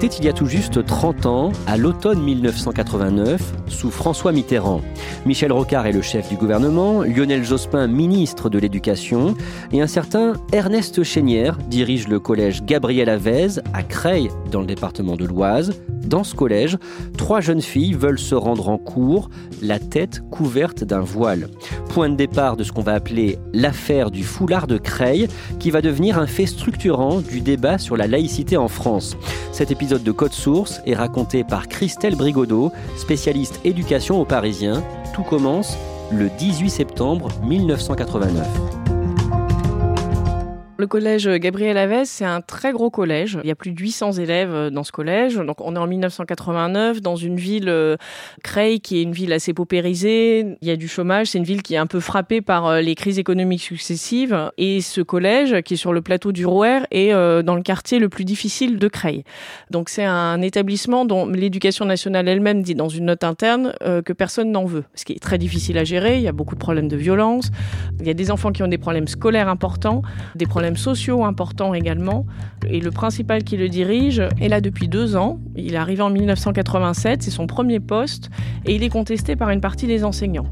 C'était il y a tout juste 30 ans, à l'automne 1989, sous François Mitterrand. Michel Rocard est le chef du gouvernement, Lionel Jospin ministre de l'Éducation, et un certain Ernest Chénière dirige le collège Gabriel Avez à Creil, dans le département de l'Oise. Dans ce collège, trois jeunes filles veulent se rendre en cours, la tête couverte d'un voile. Point de départ de ce qu'on va appeler l'affaire du foulard de Creil, qui va devenir un fait structurant du débat sur la laïcité en France. Cet épisode de Code Source est raconté par Christelle Brigodeau, spécialiste éducation au Parisien. Tout commence le 18 septembre 1989. Le collège Gabriel Avez, c'est un très gros collège. Il y a plus de 800 élèves euh, dans ce collège. Donc, on est en 1989 dans une ville, euh, Creil, qui est une ville assez paupérisée. Il y a du chômage. C'est une ville qui est un peu frappée par euh, les crises économiques successives. Et ce collège, qui est sur le plateau du Rouer, est dans le quartier le plus difficile de Creil. Donc, c'est un établissement dont l'éducation nationale elle-même dit dans une note interne que personne n'en veut. Ce qui est très difficile à gérer. Il y a beaucoup de problèmes de violence. Il y a des enfants qui ont des problèmes scolaires importants, des problèmes sociaux importants également. Et le principal qui le dirige est là depuis deux ans. Il est arrivé en 1987, c'est son premier poste, et il est contesté par une partie des enseignants.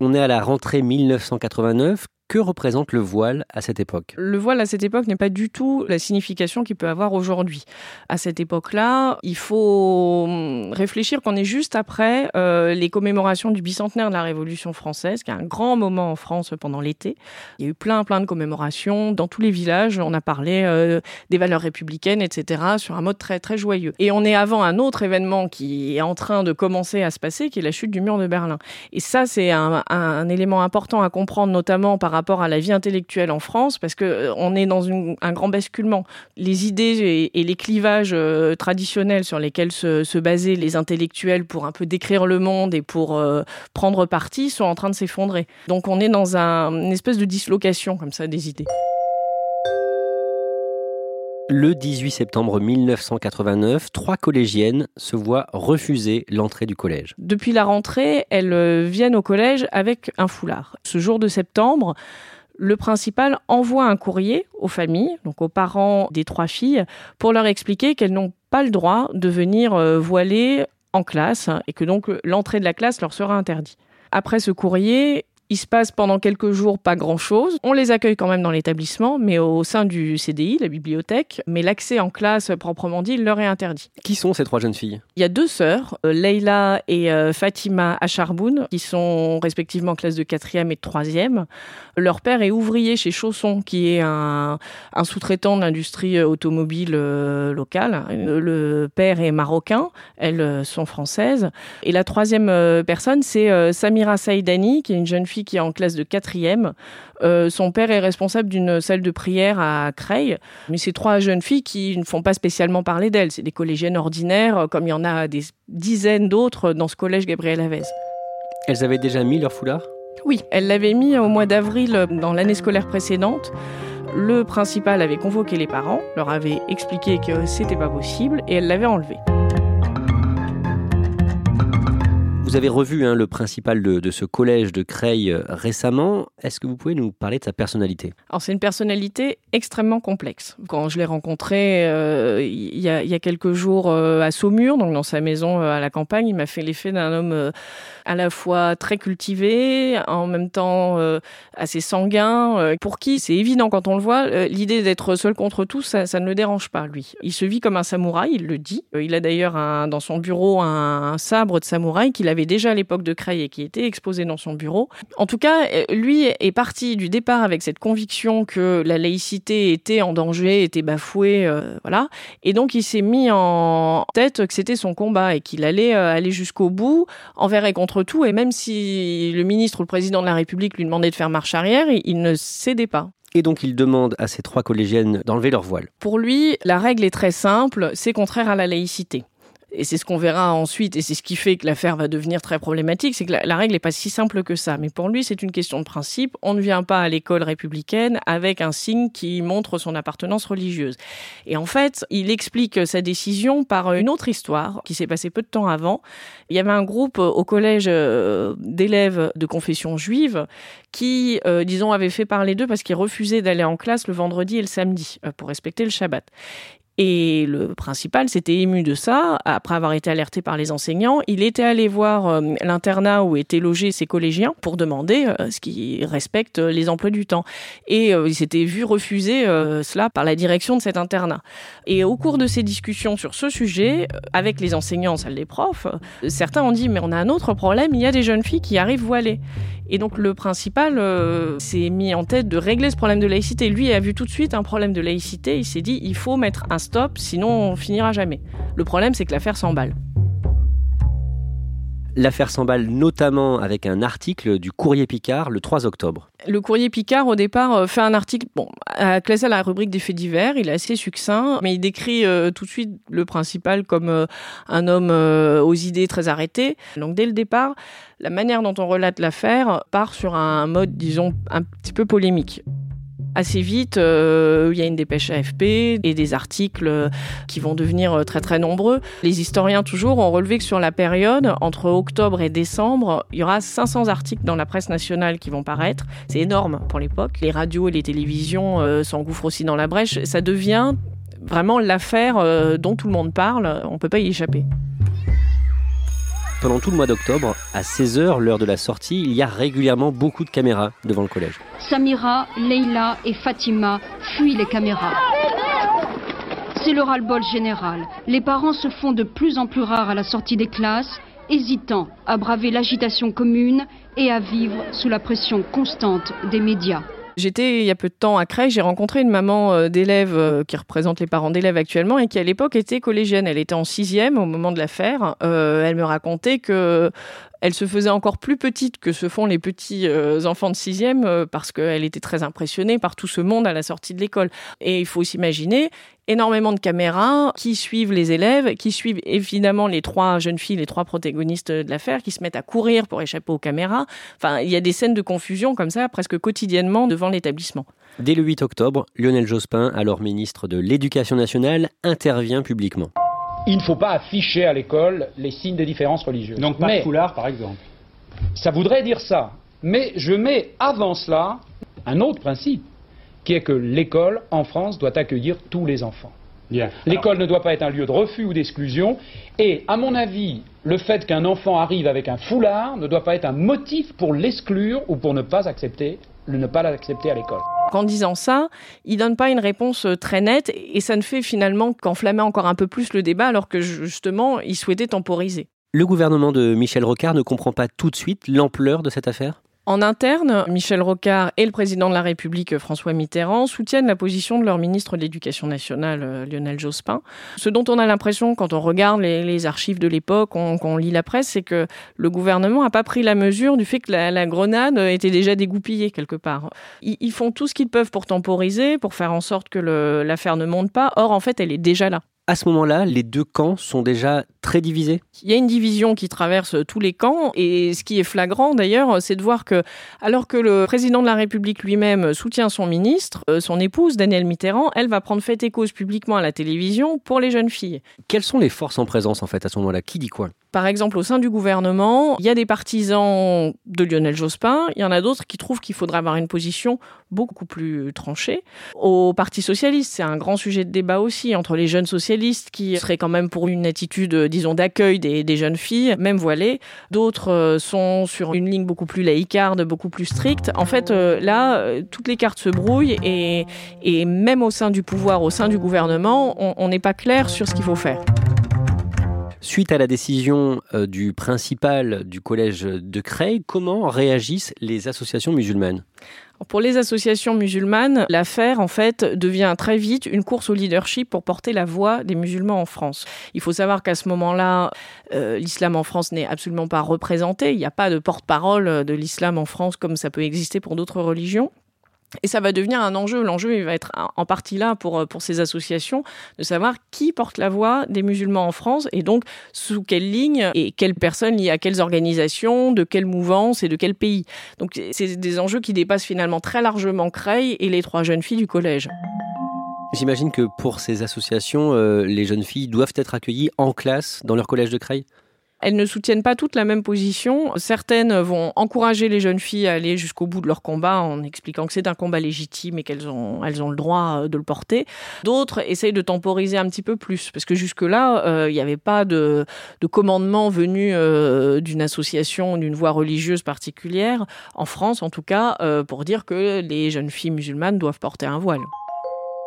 On est à la rentrée 1989. Que représente le voile à cette époque? Le voile à cette époque n'est pas du tout la signification qu'il peut avoir aujourd'hui. À cette époque-là, il faut hum, réfléchir qu'on est juste après euh, les commémorations du bicentenaire de la Révolution française, qui est un grand moment en France pendant l'été. Il y a eu plein, plein de commémorations dans tous les villages. On a parlé euh, des valeurs républicaines, etc., sur un mode très, très joyeux. Et on est avant un autre événement qui est en train de commencer à se passer, qui est la chute du mur de Berlin. Et ça, c'est un, un élément important à comprendre, notamment par rapport à la vie intellectuelle en France, parce que euh, on est dans un grand basculement. Les idées et, les clivages euh, traditionnels sur lesquels se, basaient les intellectuels pour un peu décrire le monde et pour euh, prendre parti sont en train de s'effondrer. Donc on est dans une espèce de dislocation comme ça des idées. Le 18 septembre 1989, trois collégiennes se voient refuser l'entrée du collège. Depuis la rentrée, elles euh, viennent au collège avec un foulard. Ce jour de septembre, le principal envoie un courrier aux familles, donc aux parents des trois filles, pour leur expliquer qu'elles n'ont pas le droit de venir euh, voiler en classe et que donc l'entrée de la classe leur sera interdite. Après ce courrier, il se passe pendant quelques jours pas grand-chose. On les accueille quand même dans l'établissement, mais au sein du CDI, la bibliothèque. Mais l'accès en classe proprement dit leur est interdit. Qui sont ces trois jeunes filles? Il y a deux sœurs, euh, Leila et euh, Fatima Acharboun, qui sont respectivement en classe de quatrième et de troisième. Leur père est ouvrier chez Chausson, qui est un, sous-traitant de l'industrie automobile euh, locale. Le père est marocain, elles sont françaises. Et la troisième personne, c'est Samira Saïdani, qui est une jeune fille qui est en classe de quatrième. Euh, son père est responsable d'une salle de prière à Creil. Mais c'est trois jeunes filles qui ne font pas spécialement parler d'elles. C'est des collégiennes ordinaires, euh, comme il y en a des dizaines d'autres dans ce collège Gabriel Avez. Elles avaient déjà mis leur foulard? Oui, elles l'avaient mis au mois d'avril euh, dans l'année scolaire précédente. Le principal avait convoqué les parents, leur avait expliqué que c'était pas possible et elles l'avaient enlevé. Vous avez revu hein, le principal de, ce collège de Creil euh, récemment. Est-ce que vous pouvez nous parler de sa personnalité? Alors c'est une personnalité extrêmement complexe. Quand je l'ai rencontré euh, il, y a, quelques jours euh, à Saumur, donc dans sa maison à la campagne, il m'a fait l'effet d'un homme à la fois très cultivé, en même temps assez sanguin, pour qui c'est évident quand on le voit, l'idée d'être seul contre tous, ça, ne le dérange pas lui. Il se vit comme un samouraï, il le dit. Il a d'ailleurs dans son bureau un sabre de samouraï qu'il avait déjà à l'époque de Cray et qui était exposé dans son bureau. En tout cas, euh, lui est parti du départ avec cette conviction que la laïcité était en danger, était bafouée, euh, voilà. Et donc il s'est mis en tête que c'était son combat et qu'il allait euh, aller jusqu'au bout, envers et contre tout. Et même si le ministre ou le président de la République lui demandait de faire marche arrière, il ne cédait pas. Et donc il demande à ces trois collégiennes d'enlever leur voile. Pour lui, la règle est très simple, c'est contraire à la laïcité et c'est ce qu'on verra ensuite, et c'est ce qui fait que l'affaire va devenir très problématique, c'est que la, règle n'est pas si simple que ça. Mais pour lui, c'est une question de principe. On ne vient pas à l'école républicaine avec un signe qui montre son appartenance religieuse. Et en fait, il explique sa décision par une autre histoire qui s'est passée peu de temps avant. Il y avait un groupe au collège euh, d'élèves de confession juive qui, euh, disons, avait fait parler d'eux parce qu'ils refusaient d'aller en classe le vendredi et le samedi euh, pour respecter le Shabbat. Et le principal s'était ému de ça. Après avoir été alerté par les enseignants, il était allé voir euh, l'internat où étaient logés ses collégiens pour demander euh, ce qui respecte les emplois du temps. Et euh, il s'était vu refuser cela par la direction de cet internat. Et au cours de ces discussions sur ce sujet, avec les enseignants en salle des profs, certains ont dit mais on a un autre problème, il y a des jeunes filles qui arrivent voilées. Et donc le principal s'est mis en tête de régler ce problème de laïcité. Lui a vu tout de suite un problème de laïcité. Il s'est dit il faut mettre un stop, sinon on finira jamais. Le problème, c'est que l'affaire s'emballe. L'affaire s'emballe notamment avec un article du Courrier Picard le 3 octobre. Le Courrier Picard, au départ, euh, fait un article, bon, classé à la rubrique des faits divers, il est assez succinct, mais il décrit euh, tout de suite le principal comme euh, un homme aux idées très arrêtées. Donc dès le départ, la manière dont on relate l'affaire part sur un mode, disons, un petit peu polémique. Assez vite, euh, il y a une dépêche AFP et des articles euh, qui vont devenir euh, très très nombreux. Les historiens toujours ont relevé que sur la période entre octobre et décembre, il y aura 500 articles dans la presse nationale qui vont paraître. C'est énorme pour l'époque. Les radios et les télévisions s'engouffrent aussi dans la brèche. Ça devient vraiment l'affaire dont tout le monde parle. On ne peut pas y échapper. Pendant tout le mois d'octobre, à 16h, l'heure de la sortie, il y a régulièrement beaucoup de caméras devant le collège. Samira, Leila et Fatima fuient les caméras. C'est le ras-le-bol général. Les parents se font de plus en plus rares à la sortie des classes, hésitant à braver l'agitation commune et à vivre sous la pression constante des médias. J'étais il y a peu de temps à Creil, j'ai rencontré une maman euh, d'élèves euh, qui représente les parents d'élèves actuellement et qui à l'époque était collégienne. Elle était en sixième au moment de l'affaire. Euh, elle me racontait que elle se faisait encore plus petite que se font les petits enfants de sixième parce qu'elle était très impressionnée par tout ce monde à la sortie de l'école. Et il faut s'imaginer, énormément de caméras qui suivent les élèves, qui suivent évidemment les trois jeunes filles, les trois protagonistes de l'affaire, qui se mettent à courir pour échapper aux caméras. Enfin, il y a des scènes de confusion comme ça, presque quotidiennement devant l'établissement. Dès le 8 octobre, Lionel Jospin, alors ministre de l'Éducation nationale, intervient publiquement. Il ne faut pas afficher à l'école les signes de différence religieuse. Donc pas de foulard, par exemple. Ça voudrait dire ça. Mais je mets avant cela un autre principe qui est que l'école en France doit accueillir tous les enfants. L'école ne doit pas être un lieu de refus ou d'exclusion. Et, à mon avis, le fait qu'un enfant arrive avec un foulard ne doit pas être un motif pour l'exclure ou pour ne pas accepter, ne pas l'accepter à l'école. En disant ça, il donne pas une réponse euh, très nette et ça ne fait finalement qu'enflammer encore un peu plus le débat alors que justement, il souhaitait temporiser. Le gouvernement de Michel Rocard ne comprend pas tout de suite l'ampleur de cette affaire? En interne, Michel Rocard et le président de la République, François Mitterrand, soutiennent la position de leur ministre de l'Éducation nationale, euh, Lionel Jospin. Ce dont on a l'impression quand on regarde les, archives de l'époque, qu'on lit la presse, c'est que le gouvernement n'a pas pris la mesure du fait que la, grenade était déjà dégoupillée quelque part. Ils, font tout ce qu'ils peuvent pour temporiser, pour faire en sorte que l'affaire ne monte pas. Or, en fait, elle est déjà là à ce moment-là, les deux camps sont déjà très divisés? Il y a une division qui traverse tous les camps et ce qui est flagrant d'ailleurs, c'est de voir que alors que le président de la République lui-même soutient son ministre, euh, son épouse Danielle Mitterrand, elle va prendre fait et cause publiquement à la télévision pour les jeunes filles. Quelles sont les forces en présence en fait à ce moment-là? Qui dit quoi? Par exemple, au sein du gouvernement, il y a des partisans de Lionel Jospin, il y en a d'autres qui trouvent qu'il faudrait avoir une position beaucoup plus tranchée. Au Parti socialiste, c'est un grand sujet de débat aussi entre les jeunes socialistes qui seraient quand même pour une attitude, disons, d'accueil des, jeunes filles, même voilées. D'autres euh, sont sur une ligne beaucoup plus laïcarde, beaucoup plus stricte. En fait, euh, là, euh, toutes les cartes se brouillent et même au sein du pouvoir, au sein du gouvernement, on n'est pas clair sur ce qu'il faut faire. Suite à la décision euh, du principal du collège de Creil, comment réagissent les associations musulmanes? Pour les associations musulmanes, l'affaire, en fait, devient très vite une course au leadership pour porter la voix des musulmans en France. Il faut savoir qu'à ce moment-là, euh, l'islam en France n'est absolument pas représenté. Il n'y a pas de porte-parole de l'islam en France comme ça peut exister pour d'autres religions. Et ça va devenir un enjeu. L'enjeu, il va être en partie là pour, pour ces associations, de savoir qui porte la voix des musulmans en France et donc sous quelle ligne et quelles personnes liées à quelles organisations, de quelle mouvance et de quel pays. Donc c'est des enjeux qui dépassent finalement très largement Creil et les trois jeunes filles du collège. J'imagine que pour ces associations, euh, les jeunes filles doivent être accueillies en classe dans leur collège de Creil? Elles ne soutiennent pas toutes la même position. Certaines vont encourager les jeunes filles à aller jusqu'au bout de leur combat en expliquant que c'est un combat légitime et qu'elles ont, elles ont le droit euh, de le porter. D'autres essayent de temporiser un petit peu plus parce que jusque-là, euh, il n'y avait pas de, de commandement venu euh, d'une association, d'une voie religieuse particulière, en France en tout cas, pour dire que les jeunes filles musulmanes doivent porter un voile.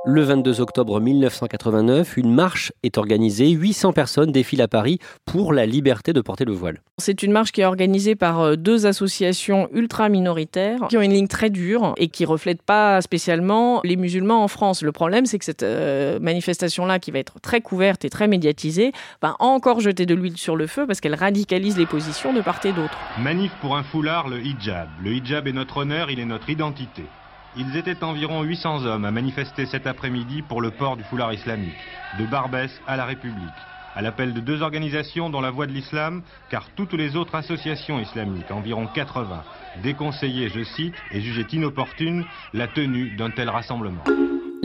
Le 22 octobre 1989, une marche est organisée. 800 personnes défilent à Paris pour la liberté de porter le voile. C'est une marche qui est organisée par euh, deux associations ultra minoritaires qui ont une ligne très dure et qui reflètent pas spécialement les musulmans en France. Le problème, c'est que cette euh, manifestation-là, qui va être très couverte et très médiatisée, va encore jeter de l'huile sur le feu parce qu'elle radicalise les positions de part et d'autre. Manif pour un foulard, le hijab. Le hijab est notre honneur, il est notre identité. Ils étaient environ 800 hommes à manifester cet après-midi pour le port du foulard islamique, de Barbès à la République, à l'appel de deux organisations dont la voix de l'islam, car toutes les autres associations islamiques, environ 80, déconseillaient, je cite, et jugeaient inopportune la tenue d'un tel rassemblement.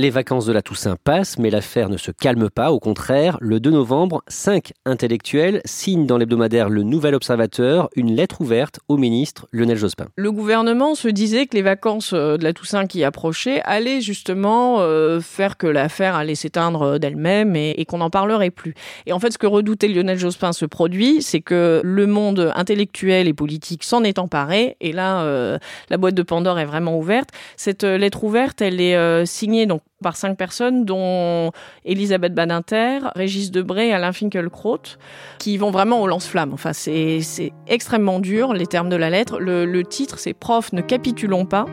Les vacances de la Toussaint passent, mais l'affaire ne se calme pas. Au contraire, le 2 novembre, cinq intellectuels signent dans l'hebdomadaire Le Nouvel Observateur une lettre ouverte au ministre Lionel Jospin. Le gouvernement se disait que les vacances euh, de la Toussaint qui approchaient allaient justement euh, faire que l'affaire allait s'éteindre d'elle-même et, qu'on n'en parlerait plus. Et en fait, ce que redoutait Lionel Jospin se produit, c'est que le monde intellectuel et politique s'en est emparé. Et là, euh, la boîte de Pandore est vraiment ouverte. Cette lettre ouverte, elle est signée donc par cinq personnes, dont Elisabeth Badinter, Régis Debray Alain Finkielkraut, qui vont vraiment au lance-flamme. Enfin, c'est extrêmement dur, les termes de la lettre. Le, le titre, c'est Prof, ne capitulons pas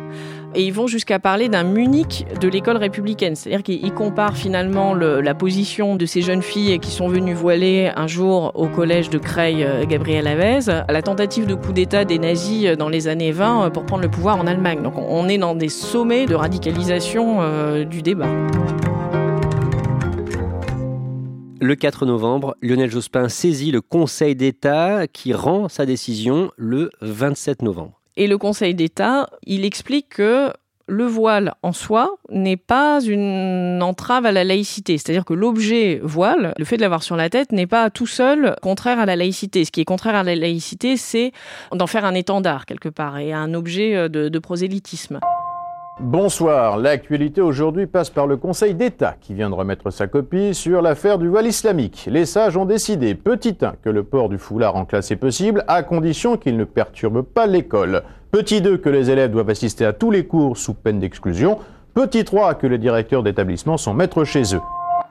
et ils vont jusqu'à parler d'un Munich de l'école républicaine. C'est-à-dire qu'ils comparent finalement le, la position de ces jeunes filles qui sont venues voiler un jour au collège de Creil euh, Gabriel Avez à la tentative de coup d'État des nazis euh, dans les années 20 euh, pour prendre le pouvoir en Allemagne. Donc on est dans des sommets de radicalisation du débat. Le 4 novembre, Lionel Jospin saisit le Conseil d'État qui rend sa décision le 27 novembre. Et le Conseil d'État, il explique que le voile en soi n'est pas une entrave à la laïcité. C'est-à-dire que l'objet voile, le fait de l'avoir sur la tête, n'est pas tout seul contraire à la laïcité. Ce qui est contraire à la laïcité, c'est d'en faire un étendard quelque part et un objet de, de prosélytisme. Bonsoir. L'actualité aujourd'hui passe par le Conseil d'État qui vient de remettre sa copie sur l'affaire du voile islamique. Les sages ont décidé, petit 1, que le port du foulard en classe est possible à condition qu'il ne perturbe pas l'école. Petit 2, que les élèves doivent assister à tous les cours sous peine d'exclusion. Petit 3, que les directeurs d'établissement sont maîtres chez eux.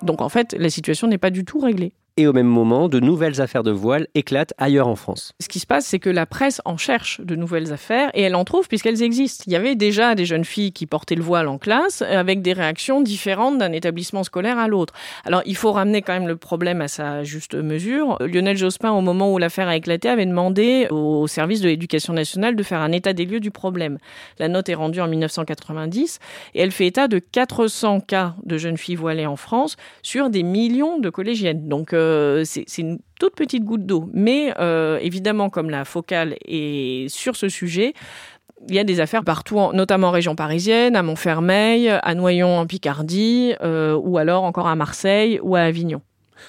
Donc en fait, la situation n'est pas du tout réglée. Et au même moment, de nouvelles affaires de voile éclatent ailleurs en France. Ce qui se passe, c'est que la presse en cherche de nouvelles affaires et elle en trouve puisqu'elles existent. Il y avait déjà des jeunes filles qui portaient le voile en classe avec des réactions différentes d'un établissement scolaire à l'autre. Alors il faut ramener quand même le problème à sa juste mesure. Lionel Jospin, au moment où l'affaire a éclaté, avait demandé au service de l'éducation nationale de faire un état des lieux du problème. La note est rendue en 1990 et elle fait état de 400 cas de jeunes filles voilées en France sur des millions de collégiennes. Donc euh, euh, c'est une toute petite goutte d'eau. Mais euh, évidemment, comme la focale est sur ce sujet, il y a des affaires partout, notamment en région parisienne, à Montfermeil, à Noyon en Picardie, euh, ou alors encore à Marseille ou à Avignon.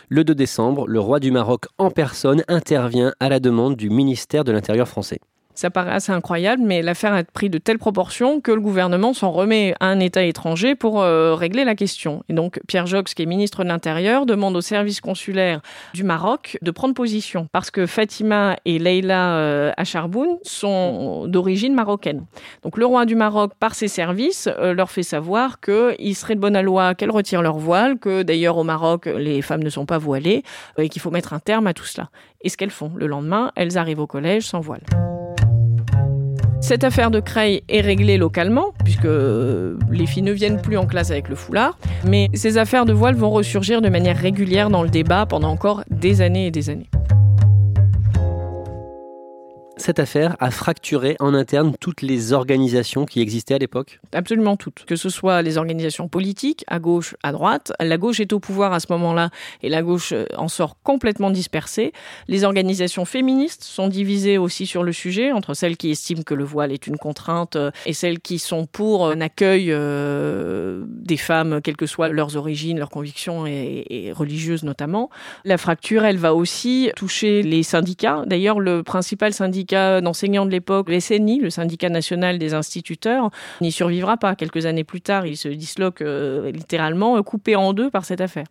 Le 2 décembre, le roi du Maroc en personne intervient à la demande du ministère de l'Intérieur français. Ça paraît assez incroyable, mais l'affaire a pris de telles proportions que le gouvernement s'en remet à un État étranger pour euh, régler la question. Et donc Pierre Jox, qui est ministre de l'Intérieur, demande au service consulaire du Maroc de prendre position parce que Fatima et Leila euh, sont d'origine marocaine. Donc le roi du Maroc, par ses services, euh, leur fait savoir qu'il serait de bonne loi qu'elles retirent leur voile, que d'ailleurs au Maroc les femmes ne sont pas voilées et qu'il faut mettre un terme à tout cela. Et ce qu'elles font le lendemain, elles arrivent au collège sans voile. Cette affaire de Creil est réglée localement, puisque euh, les filles ne viennent plus en classe avec le foulard, mais ces affaires de voile vont ressurgir de manière régulière dans le débat pendant encore des années et des années. Cette affaire a fracturé en interne toutes les organisations qui existaient à l'époque Absolument toutes. Que ce soit les organisations politiques, à gauche, à droite. La gauche est au pouvoir à ce moment-là et la gauche euh, en sort complètement dispersée. Les organisations féministes sont divisées aussi sur le sujet, entre celles qui estiment que le voile est une contrainte euh, et celles qui sont pour un accueil euh, des femmes, quelles que soient leurs origines, leurs convictions et religieuses notamment. La fracture, elle va aussi toucher les syndicats. D'ailleurs, le principal syndicat syndicat d'enseignants de l'époque, le SNI, le syndicat national des instituteurs, n'y survivra pas. Quelques années plus tard, il se disloque euh, littéralement, coupé en deux par cette affaire.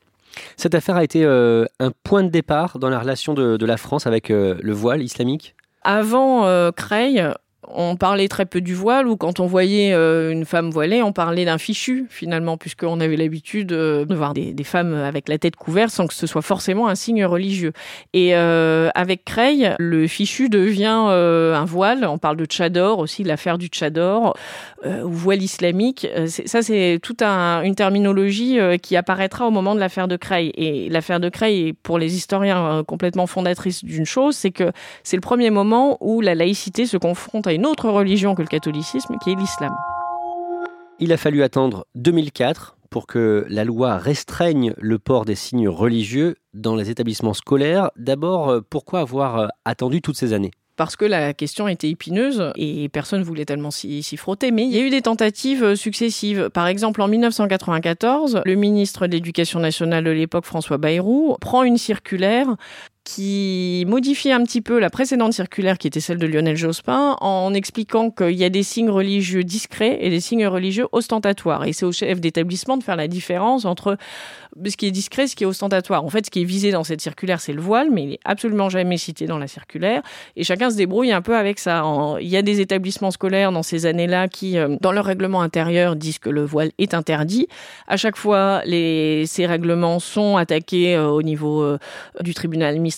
Cette affaire a été euh, un point de départ dans la relation de, la France avec euh, le voile islamique? Avant Creil, on parlait très peu du voile ou quand on voyait euh, une femme voilée, on parlait d'un fichu finalement, puisqu'on avait l'habitude euh, de voir des, femmes avec la tête couverte sans que ce soit forcément un signe religieux. Et euh, avec Creil, le fichu devient un voile. On parle de tchador aussi, l'affaire du tchador ou voile islamique. Ça, c'est toute une terminologie qui apparaîtra au moment de l'affaire de Creil. Et l'affaire de Creil est pour les historiens complètement fondatrice d'une chose, c'est que c'est le premier moment où la laïcité se confronte une autre religion que le catholicisme, qui est l'islam. Il a fallu attendre 2004 pour que la loi restreigne le port des signes religieux dans les établissements scolaires. D'abord, euh, pourquoi avoir euh, attendu toutes ces années? Parce que la question était épineuse et personne ne voulait tellement s'y frotter. Mais il y a eu des tentatives euh, successives. Par exemple, en 1994, le ministre de l'Éducation nationale de l'époque, François Bayrou, prend une circulaire qui modifie un petit peu la précédente circulaire qui était celle de Lionel Jospin en expliquant qu'il y a des signes religieux discrets et des signes religieux ostentatoires. Et c'est au chef d'établissement de faire la différence entre ce qui est discret, ce qui est ostentatoire. En fait, ce qui est visé dans cette circulaire, c'est le voile, mais il est absolument jamais cité dans la circulaire. Et chacun se débrouille un peu avec ça. Il y a des établissements scolaires dans ces années-là qui, euh, dans leur règlement intérieur, disent que le voile est interdit. À chaque fois, ces règlements sont attaqués euh, au niveau euh, du tribunal administratif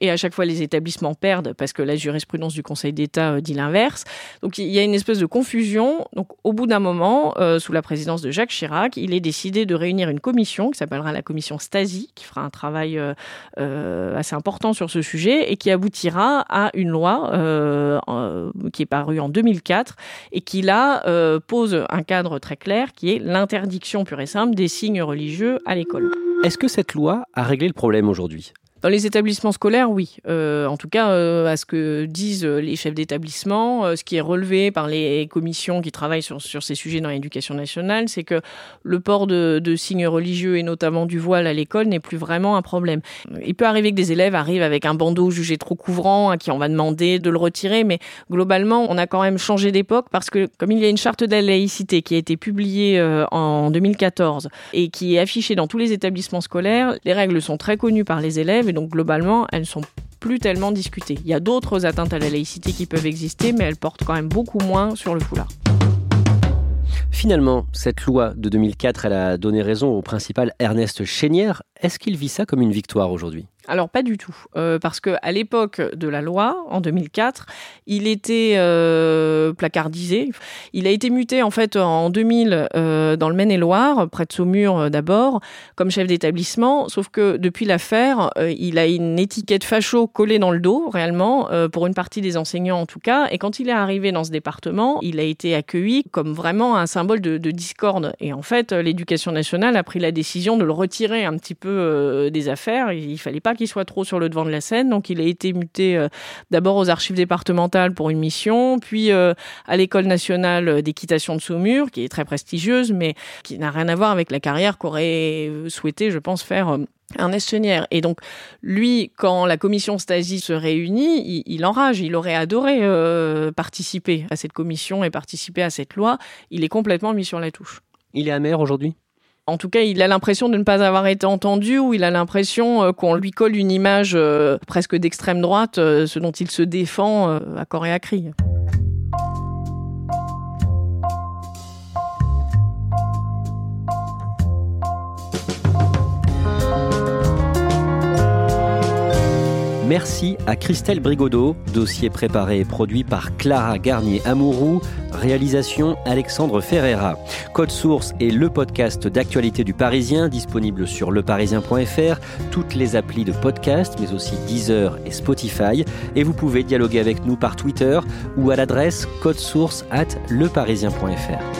et à chaque fois les établissements perdent parce que la jurisprudence du Conseil d'État euh, dit l'inverse. Donc il y a une espèce de confusion. Donc au bout d'un moment, euh, sous la présidence de Jacques Chirac, il est décidé de réunir une commission qui s'appellera la commission Stasi, qui fera un travail euh, assez important sur ce sujet et qui aboutira à une loi qui est parue en 2004 et qui là pose un cadre très clair qui est l'interdiction pure et simple des signes religieux à l'école. Est-ce que cette loi a réglé le problème aujourd'hui? Dans les établissements scolaires, oui. Euh, en tout cas, euh, à ce que disent euh, les chefs d'établissement, euh, ce qui est relevé par les commissions qui travaillent sur, sur ces sujets dans l'éducation nationale, c'est que le port de, de, signes religieux et notamment du voile à l'école n'est plus vraiment un problème. Il peut arriver que des élèves arrivent avec un bandeau jugé trop couvrant, à qui on va demander de le retirer, mais globalement, on a quand même changé d'époque parce que comme il y a une charte de la laïcité qui a été publiée en 2014 et qui est affichée dans tous les établissements scolaires, les règles sont très connues par les élèves et donc globalement, elles ne sont plus tellement discutées. Il y a d'autres atteintes à la laïcité qui peuvent exister, mais elles portent quand même beaucoup moins sur le foulard. Finalement, cette loi de 2004, elle a donné raison au principal Ernest Chénière. Est-ce qu'il vit ça comme une victoire aujourd'hui? Alors pas du tout, euh, parce que à l'époque de la loi, en 2004, il était euh, placardisé. Il a été muté en fait en 2000 euh, dans le Maine-et-Loire, près de Saumur d'abord, comme chef d'établissement. Sauf que depuis l'affaire, il a une étiquette facho collée dans le dos, réellement, pour une partie des enseignants en tout cas. Et quand il est arrivé dans ce département, il a été accueilli comme vraiment un symbole de, de discorde. Et en fait, l'éducation nationale a pris la décision de le retirer un petit peu des affaires. Il fallait pas qu'il soit trop sur le devant de la scène. Donc il a été muté euh, d'abord aux archives départementales pour une mission, puis euh, à l'école nationale d'équitation de Saumur, qui est très prestigieuse, mais qui n'a rien à voir avec la carrière qu'aurait souhaité, je pense, faire un Chenière. Et donc, lui, quand la commission Stasi se réunit, il, enrage. Il aurait adoré euh, participer à cette commission et participer à cette loi. Il est complètement mis sur la touche. Il est amer aujourd'hui? En tout cas, il a l'impression de ne pas avoir été entendu ou il a l'impression euh, qu'on lui colle une image euh, presque d'extrême droite, euh, ce dont il se défend à corps et à cri. Merci à Christelle Brigodeau, dossier préparé et produit par Clara Garnier-Amouroux, réalisation Alexandre Ferreira. Code Source est le podcast d'actualité du Parisien, disponible sur leparisien.fr, toutes les applis de podcast, mais aussi Deezer et Spotify. Et vous pouvez dialoguer avec nous par Twitter ou à l'adresse codesource at leparisien.fr.